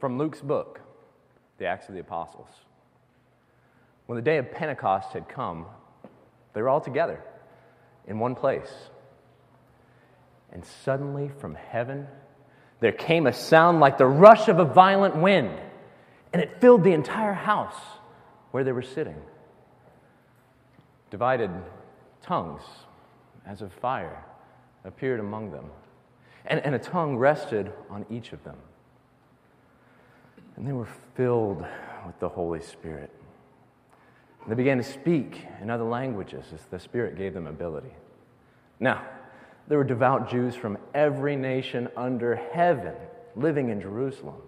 From Luke's book, The Acts of the Apostles. When the day of Pentecost had come, they were all together in one place. And suddenly from heaven, there came a sound like the rush of a violent wind, and it filled the entire house where they were sitting. Divided tongues, as of fire, appeared among them, and, and a tongue rested on each of them. And they were filled with the Holy Spirit. And they began to speak in other languages as the Spirit gave them ability. Now, there were devout Jews from every nation under heaven living in Jerusalem.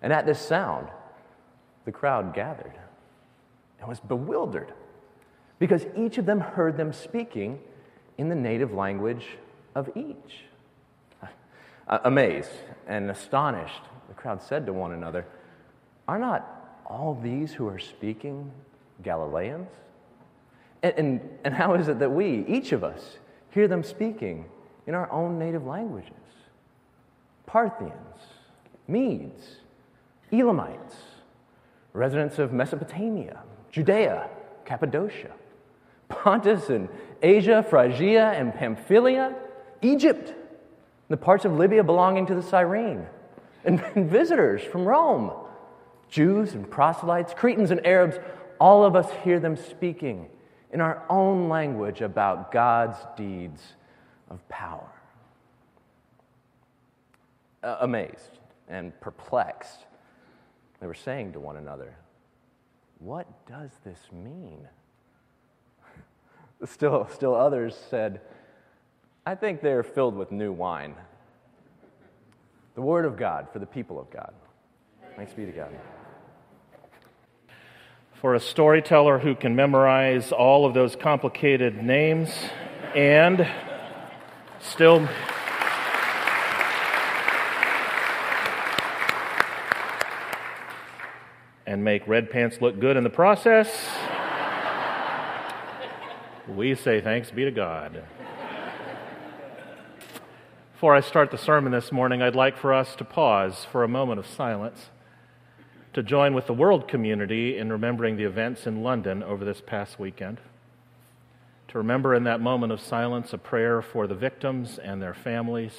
And at this sound, the crowd gathered and was bewildered because each of them heard them speaking in the native language of each. Amazed and astonished, the crowd said to one another, Are not all these who are speaking Galileans? And, and, and how is it that we, each of us, hear them speaking in our own native languages Parthians, Medes, Elamites, residents of Mesopotamia, Judea, Cappadocia, Pontus and Asia, Phrygia and Pamphylia, Egypt, the parts of Libya belonging to the Cyrene, and, visitors from Rome, Jews and proselytes, Cretans and Arabs, all of us hear them speaking in our own language about God's deeds of power. Uh, amazed and perplexed, they were saying to one another, What does this mean? Still, still others said, I think they're filled with new wine. The Word of God for the people of God. Thanks be to God for a storyteller who can memorize all of those complicated names and still. and make red pants look good in the process. we say thanks be to God. Before I start the sermon this morning, I'd like for us to pause for a moment of silence to join with the world community in remembering the events in London over this past weekend. To remember in that moment of silence a prayer for the victims and their families,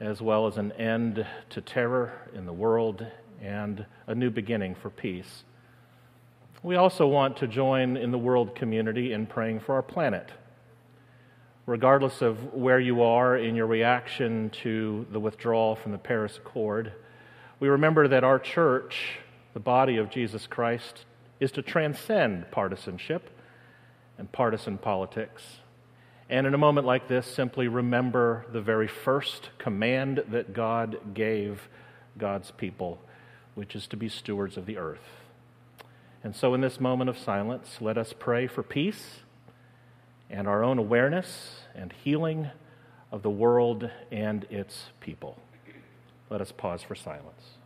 as well as an end to terror in the world and a new beginning for peace. We also want to join in the world community in praying for our planet. Regardless of where you are in your reaction to the withdrawal from the Paris Accord, we remember that our church the body of Jesus Christ, is to transcend partisanship and partisan politics. And in a moment like this, simply remember the very first command that God gave God's people, which is to be stewards of the earth. And so, in this moment of silence, let us pray for peace and our own awareness and healing of the world and its people. Let us pause for silence.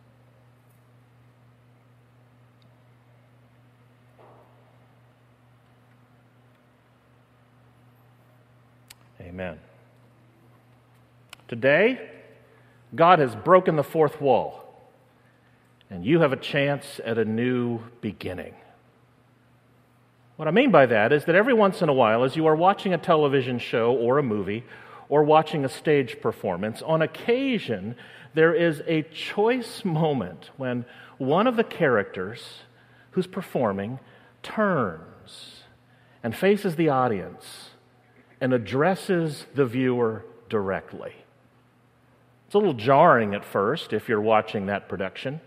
Amen. Today, God has broken the fourth wall, and you have a chance at a new beginning. What I mean by that is that every once in a while, as you are watching a television show or a movie or watching a stage performance, on occasion there is a choice moment when one of the characters who's performing turns and faces the audience and addresses the viewer directly. It's a little jarring at first if you're watching that production,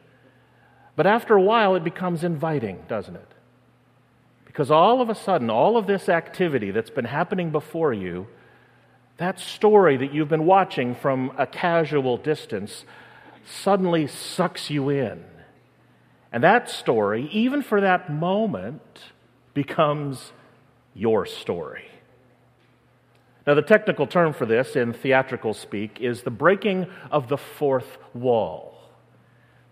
but after a while it becomes inviting, doesn't it? Because all of a sudden, all of this activity that's been happening before you, that story that you've been watching from a casual distance, suddenly sucks you in. And that story, even for that moment, becomes your story. Now, the technical term for this in theatrical speak is the breaking of the fourth wall.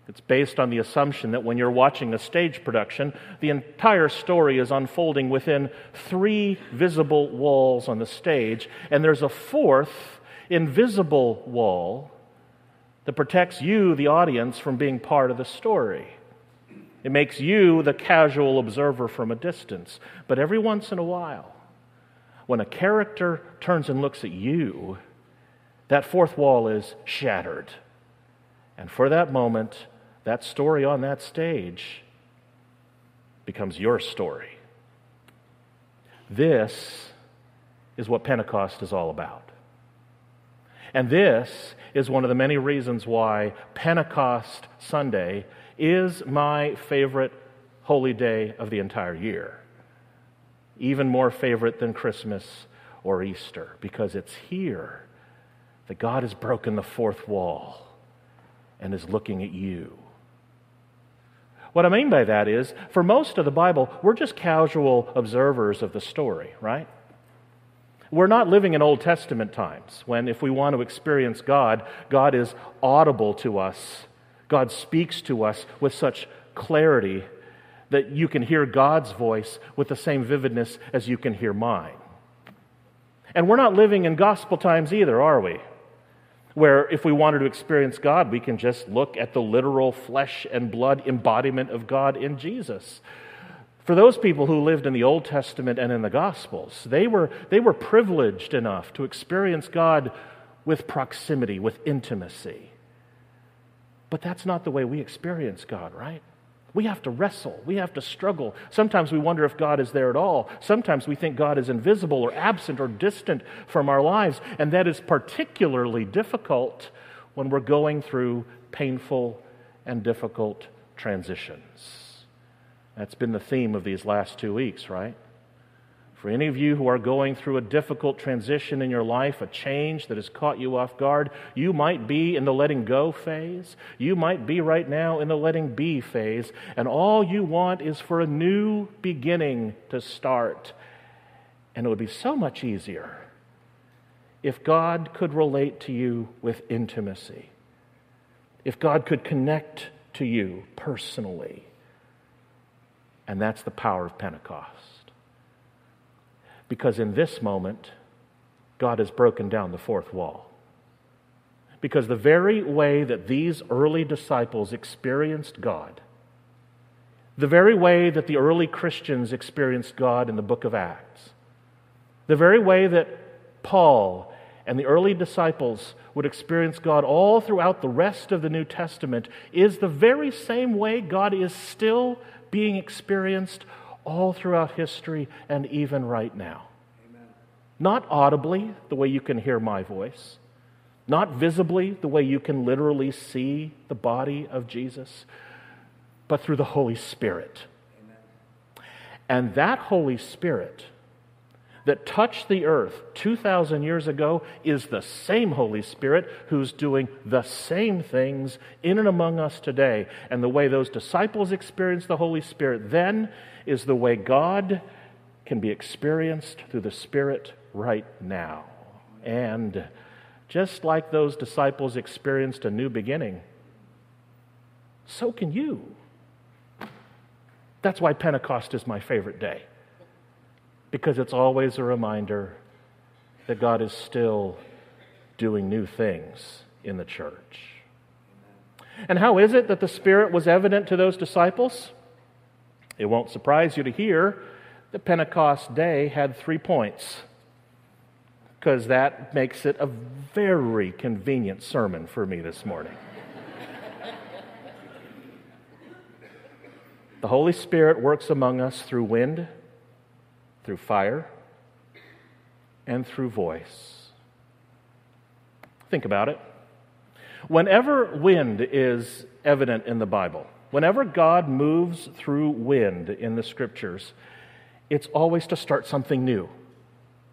It's based on the assumption that when you're watching a stage production, the entire story is unfolding within three visible walls on the stage, and there's a fourth invisible wall that protects you, the audience, from being part of the story. It makes you the casual observer from a distance. But every once in a while, when a character turns and looks at you, that fourth wall is shattered. And for that moment, that story on that stage becomes your story. This is what Pentecost is all about. And this is one of the many reasons why Pentecost Sunday is my favorite holy day of the entire year. Even more favorite than Christmas or Easter, because it's here that God has broken the fourth wall and is looking at you. What I mean by that is, for most of the Bible, we're just casual observers of the story, right? We're not living in Old Testament times when, if we want to experience God, God is audible to us. God speaks to us with such clarity that you can hear God's voice with the same vividness as you can hear mine. And we're not living in gospel times either, are we? Where if we wanted to experience God, we can just look at the literal flesh and blood embodiment of God in Jesus. For those people who lived in the Old Testament and in the Gospels, they were, they were privileged enough to experience God with proximity, with intimacy. But that's not the way we experience God, right? We have to wrestle. We have to struggle. Sometimes we wonder if God is there at all. Sometimes we think God is invisible or absent or distant from our lives. And that is particularly difficult when we're going through painful and difficult transitions. That's been the theme of these last two weeks, right? For any of you who are going through a difficult transition in your life, a change that has caught you off guard, you might be in the letting go phase. You might be right now in the letting be phase. And all you want is for a new beginning to start. And it would be so much easier if God could relate to you with intimacy, if God could connect to you personally and that's the power of Pentecost. Because in this moment, God has broken down the fourth wall. Because the very way that these early disciples experienced God, the very way that the early Christians experienced God in the book of Acts, the very way that Paul and the early disciples would experience God all throughout the rest of the New Testament is the very same way God is still being experienced all throughout history and even right now. Amen. Not audibly, the way you can hear my voice, not visibly, the way you can literally see the body of Jesus, but through the Holy Spirit. Amen. And that Holy Spirit that touched the earth 2,000 years ago is the same Holy Spirit who's doing the same things in and among us today. And the way those disciples experienced the Holy Spirit then is the way God can be experienced through the Spirit right now. And just like those disciples experienced a new beginning, so can you. That's why Pentecost is my favorite day because it's always a reminder that God is still doing new things in the church. And how is it that the Spirit was evident to those disciples? It won't surprise you to hear that Pentecost Day had three points, because that makes it a very convenient sermon for me this morning. the Holy Spirit works among us through wind through fire, and through voice. Think about it. Whenever wind is evident in the Bible, whenever God moves through wind in the scriptures, it's always to start something new.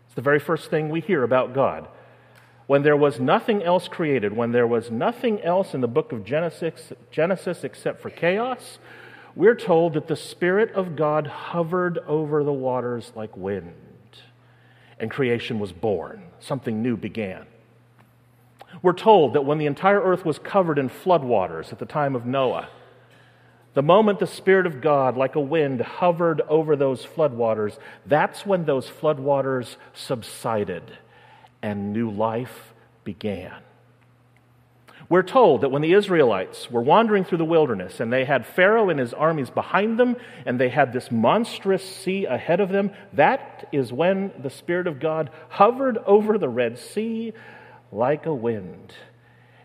It's the very first thing we hear about God. When there was nothing else created, when there was nothing else in the book of Genesis, Genesis except for chaos, we're told that the Spirit of God hovered over the waters like wind, and creation was born. Something new began. We're told that when the entire earth was covered in floodwaters at the time of Noah, the moment the Spirit of God, like a wind, hovered over those floodwaters, that's when those floodwaters subsided and new life began. We're told that when the Israelites were wandering through the wilderness and they had Pharaoh and his armies behind them and they had this monstrous sea ahead of them, that is when the Spirit of God hovered over the Red Sea like a wind.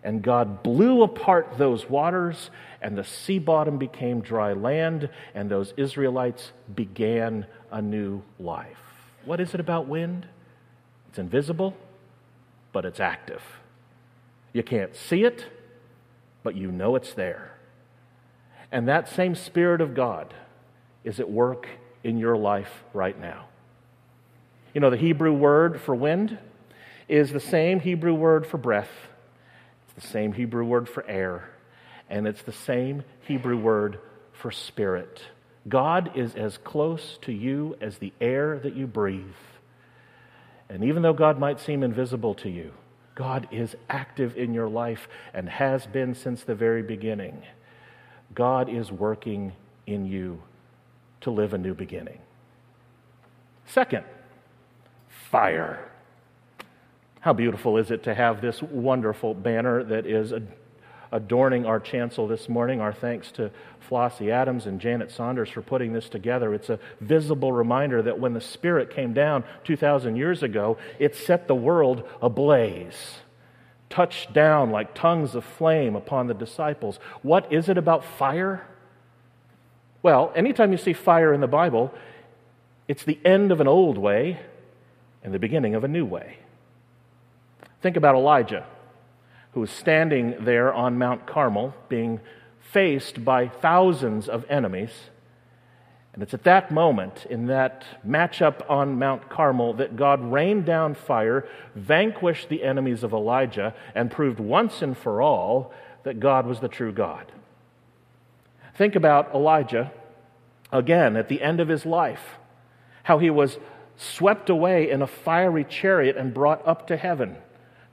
And God blew apart those waters, and the sea bottom became dry land, and those Israelites began a new life. What is it about wind? It's invisible, but it's active. You can't see it, but you know it's there. And that same Spirit of God is at work in your life right now. You know, the Hebrew word for wind is the same Hebrew word for breath, the same Hebrew word for air, and it's the same Hebrew word for spirit. God is as close to you as the air that you breathe. And even though God might seem invisible to you, God is active in your life and has been since the very beginning. God is working in you to live a new beginning. Second, fire. How beautiful is it to have this wonderful banner that is adorning our chancel this morning. Our thanks to Flossie Adams and Janet Saunders for putting this together. It's a visible reminder that when the Spirit came down 2,000 years ago, it set the world ablaze, touched down like tongues of flame upon the disciples. What is it about fire? Well, anytime you see fire in the Bible, it's the end of an old way and the beginning of a new way. Think about Elijah who was standing there on Mount Carmel, being faced by thousands of enemies. And it's at that moment, in that matchup on Mount Carmel, that God rained down fire, vanquished the enemies of Elijah, and proved once and for all that God was the true God. Think about Elijah again at the end of his life, how he was swept away in a fiery chariot and brought up to heaven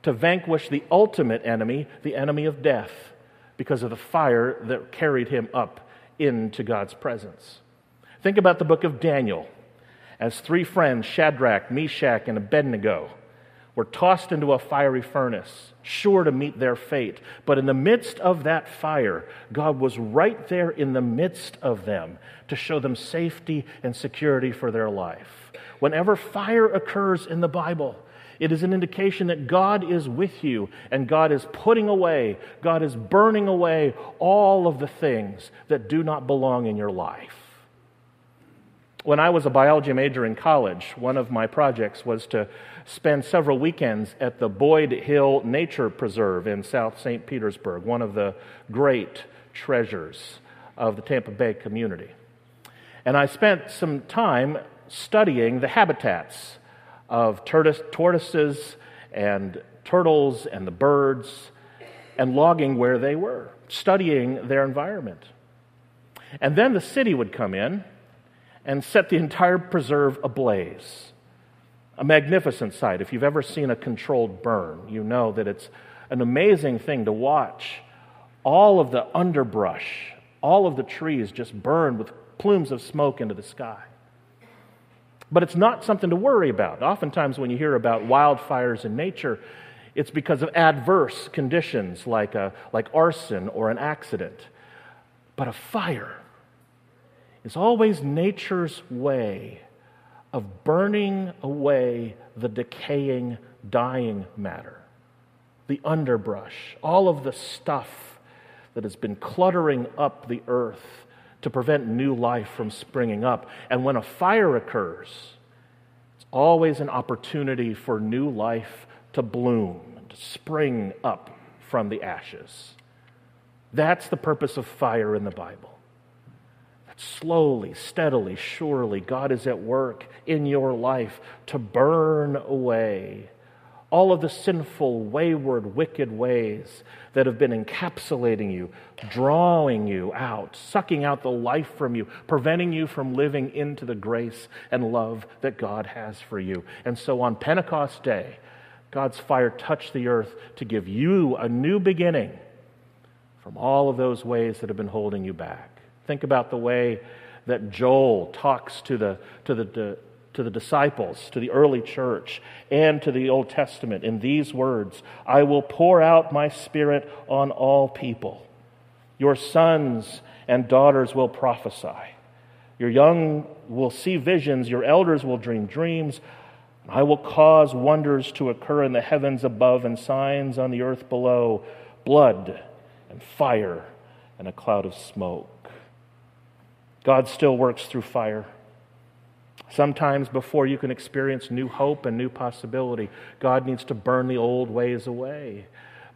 to vanquish the ultimate enemy, the enemy of death, because of the fire that carried him up into God's presence. Think about the book of Daniel as three friends, Shadrach, Meshach, and Abednego, were tossed into a fiery furnace, sure to meet their fate. But in the midst of that fire, God was right there in the midst of them to show them safety and security for their life. Whenever fire occurs in the Bible, it is an indication that God is with you and God is putting away, God is burning away all of the things that do not belong in your life. When I was a biology major in college, one of my projects was to spend several weekends at the Boyd Hill Nature Preserve in South St. Petersburg, one of the great treasures of the Tampa Bay community. And I spent some time studying the habitats of tortoises and turtles and the birds and logging where they were, studying their environment. And then the city would come in and set the entire preserve ablaze. A magnificent sight. If you've ever seen a controlled burn, you know that it's an amazing thing to watch all of the underbrush, all of the trees just burn with plumes of smoke into the sky. But it's not something to worry about. Oftentimes, when you hear about wildfires in nature, it's because of adverse conditions like, a, like arson or an accident. But a fire is always nature's way of burning away the decaying, dying matter, the underbrush, all of the stuff that has been cluttering up the earth to prevent new life from springing up. And when a fire occurs, it's always an opportunity for new life to bloom to spring up from the ashes. That's the purpose of fire in the Bible. That slowly, steadily, surely, God is at work in your life to burn away all of the sinful, wayward, wicked ways that have been encapsulating you, drawing you out, sucking out the life from you, preventing you from living into the grace and love that God has for you. And so on Pentecost Day, God's fire touched the earth to give you a new beginning from all of those ways that have been holding you back. Think about the way that Joel talks to the, to the, to the disciples, to the early church, and to the Old Testament in these words I will pour out my spirit on all people. Your sons and daughters will prophesy. Your young will see visions. Your elders will dream dreams. I will cause wonders to occur in the heavens above and signs on the earth below blood and fire and a cloud of smoke. God still works through fire. Sometimes, before you can experience new hope and new possibility, God needs to burn the old ways away.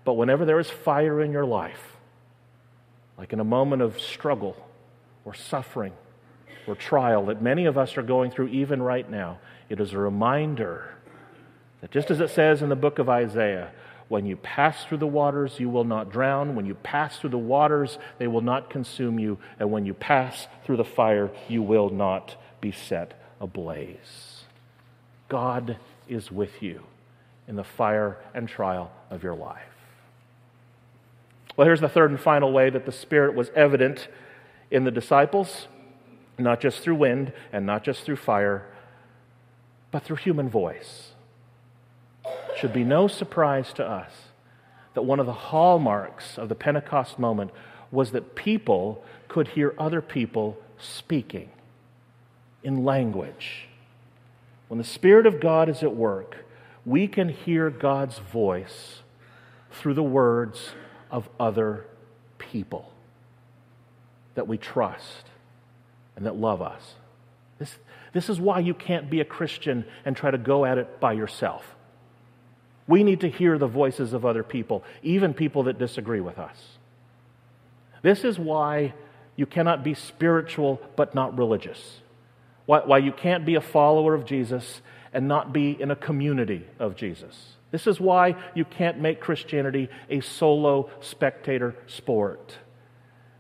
But whenever there is fire in your life, like in a moment of struggle or suffering or trial that many of us are going through even right now, it is a reminder that just as it says in the book of Isaiah, when you pass through the waters, you will not drown. When you pass through the waters, they will not consume you. And when you pass through the fire, you will not be set ablaze. God is with you in the fire and trial of your life. Well, here's the third and final way that the Spirit was evident in the disciples, not just through wind and not just through fire, but through human voice. It should be no surprise to us that one of the hallmarks of the Pentecost moment was that people could hear other people speaking in language. When the Spirit of God is at work, we can hear God's voice through the words of other people that we trust and that love us. This, this is why you can't be a Christian and try to go at it by yourself. We need to hear the voices of other people, even people that disagree with us. This is why you cannot be spiritual but not religious. Why, why you can't be a follower of Jesus and not be in a community of Jesus. This is why you can't make Christianity a solo spectator sport.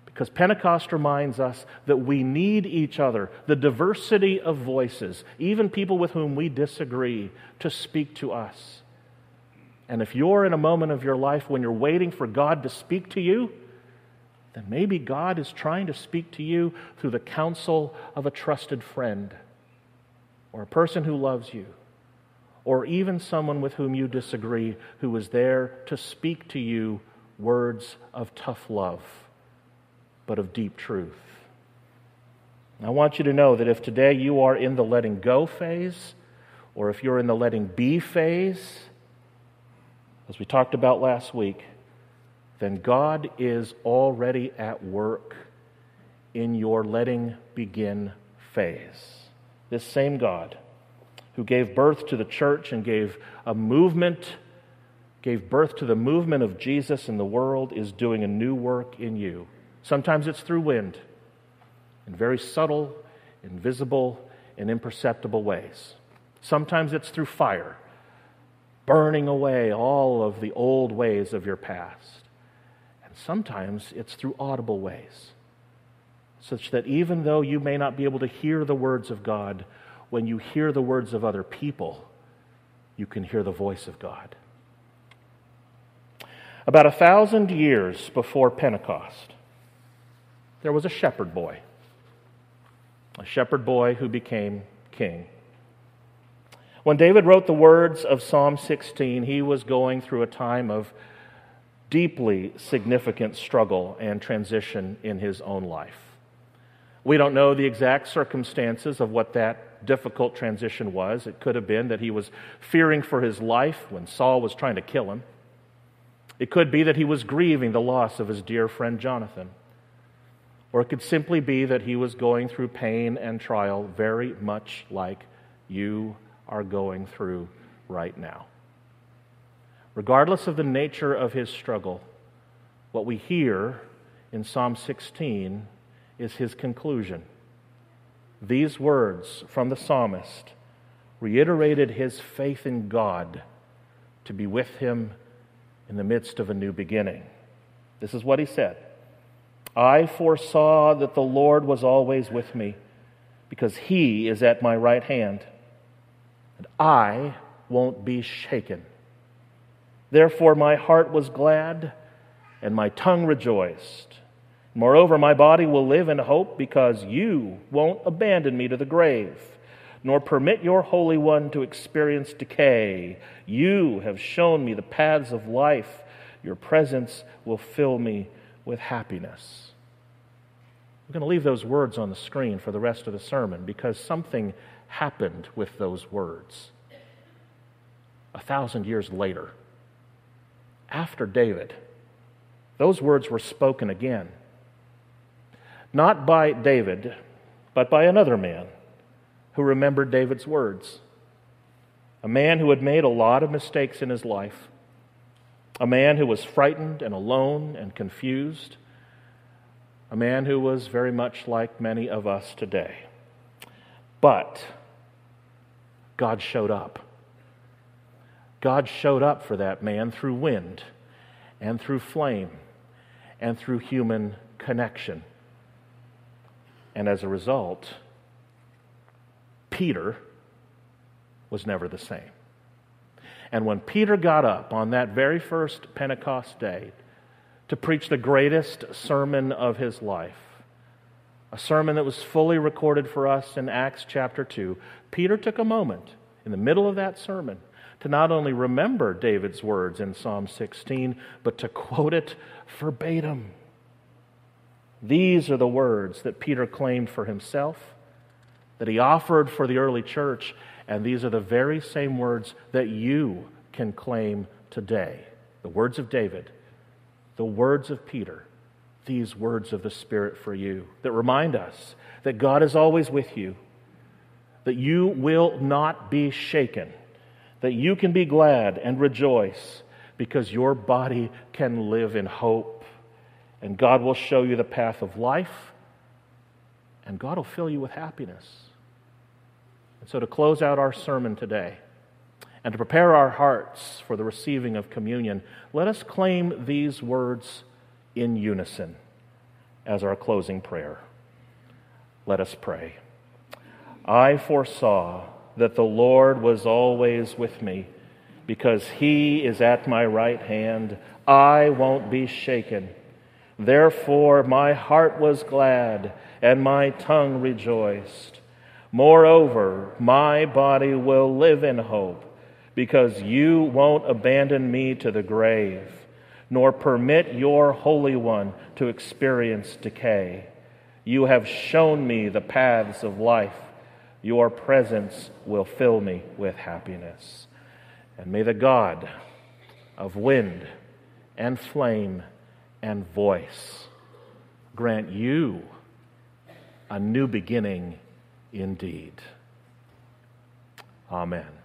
Because Pentecost reminds us that we need each other, the diversity of voices, even people with whom we disagree, to speak to us. And if you're in a moment of your life when you're waiting for God to speak to you, then maybe God is trying to speak to you through the counsel of a trusted friend or a person who loves you or even someone with whom you disagree who is there to speak to you words of tough love but of deep truth. I want you to know that if today you are in the letting go phase, or if you're in the letting be phase, as we talked about last week, then God is already at work in your letting begin phase. This same God who gave birth to the church and gave a movement, gave birth to the movement of Jesus in the world, is doing a new work in you. Sometimes it's through wind in very subtle, invisible, and imperceptible ways. Sometimes it's through fire, burning away all of the old ways of your past. Sometimes it's through audible ways, such that even though you may not be able to hear the words of God, when you hear the words of other people, you can hear the voice of God. About a thousand years before Pentecost, there was a shepherd boy, a shepherd boy who became king. When David wrote the words of Psalm 16, he was going through a time of deeply significant struggle and transition in his own life. We don't know the exact circumstances of what that difficult transition was. It could have been that he was fearing for his life when Saul was trying to kill him. It could be that he was grieving the loss of his dear friend Jonathan. Or it could simply be that he was going through pain and trial very much like you are going through right now. Regardless of the nature of his struggle, what we hear in Psalm 16 is his conclusion. These words from the psalmist reiterated his faith in God to be with him in the midst of a new beginning. This is what he said I foresaw that the Lord was always with me because he is at my right hand, and I won't be shaken. Therefore, my heart was glad and my tongue rejoiced. Moreover, my body will live in hope because you won't abandon me to the grave, nor permit your Holy One to experience decay. You have shown me the paths of life. Your presence will fill me with happiness. I'm going to leave those words on the screen for the rest of the sermon because something happened with those words. A thousand years later, after David, those words were spoken again. Not by David, but by another man who remembered David's words. A man who had made a lot of mistakes in his life. A man who was frightened and alone and confused. A man who was very much like many of us today. But God showed up. God showed up for that man through wind and through flame and through human connection. And as a result, Peter was never the same. And when Peter got up on that very first Pentecost day to preach the greatest sermon of his life, a sermon that was fully recorded for us in Acts chapter 2, Peter took a moment in the middle of that sermon to not only remember David's words in Psalm 16, but to quote it verbatim. These are the words that Peter claimed for himself, that he offered for the early church, and these are the very same words that you can claim today. The words of David, the words of Peter, these words of the Spirit for you that remind us that God is always with you, that you will not be shaken, that you can be glad and rejoice because your body can live in hope and God will show you the path of life, and God will fill you with happiness. And so, to close out our sermon today, and to prepare our hearts for the receiving of communion, let us claim these words in unison as our closing prayer. Let us pray. I foresaw that the Lord was always with me. Because he is at my right hand, I won't be shaken. Therefore, my heart was glad and my tongue rejoiced. Moreover, my body will live in hope, because you won't abandon me to the grave, nor permit your Holy One to experience decay. You have shown me the paths of life. Your presence will fill me with happiness. And may the God of wind and flame and voice. Grant you a new beginning indeed. Amen.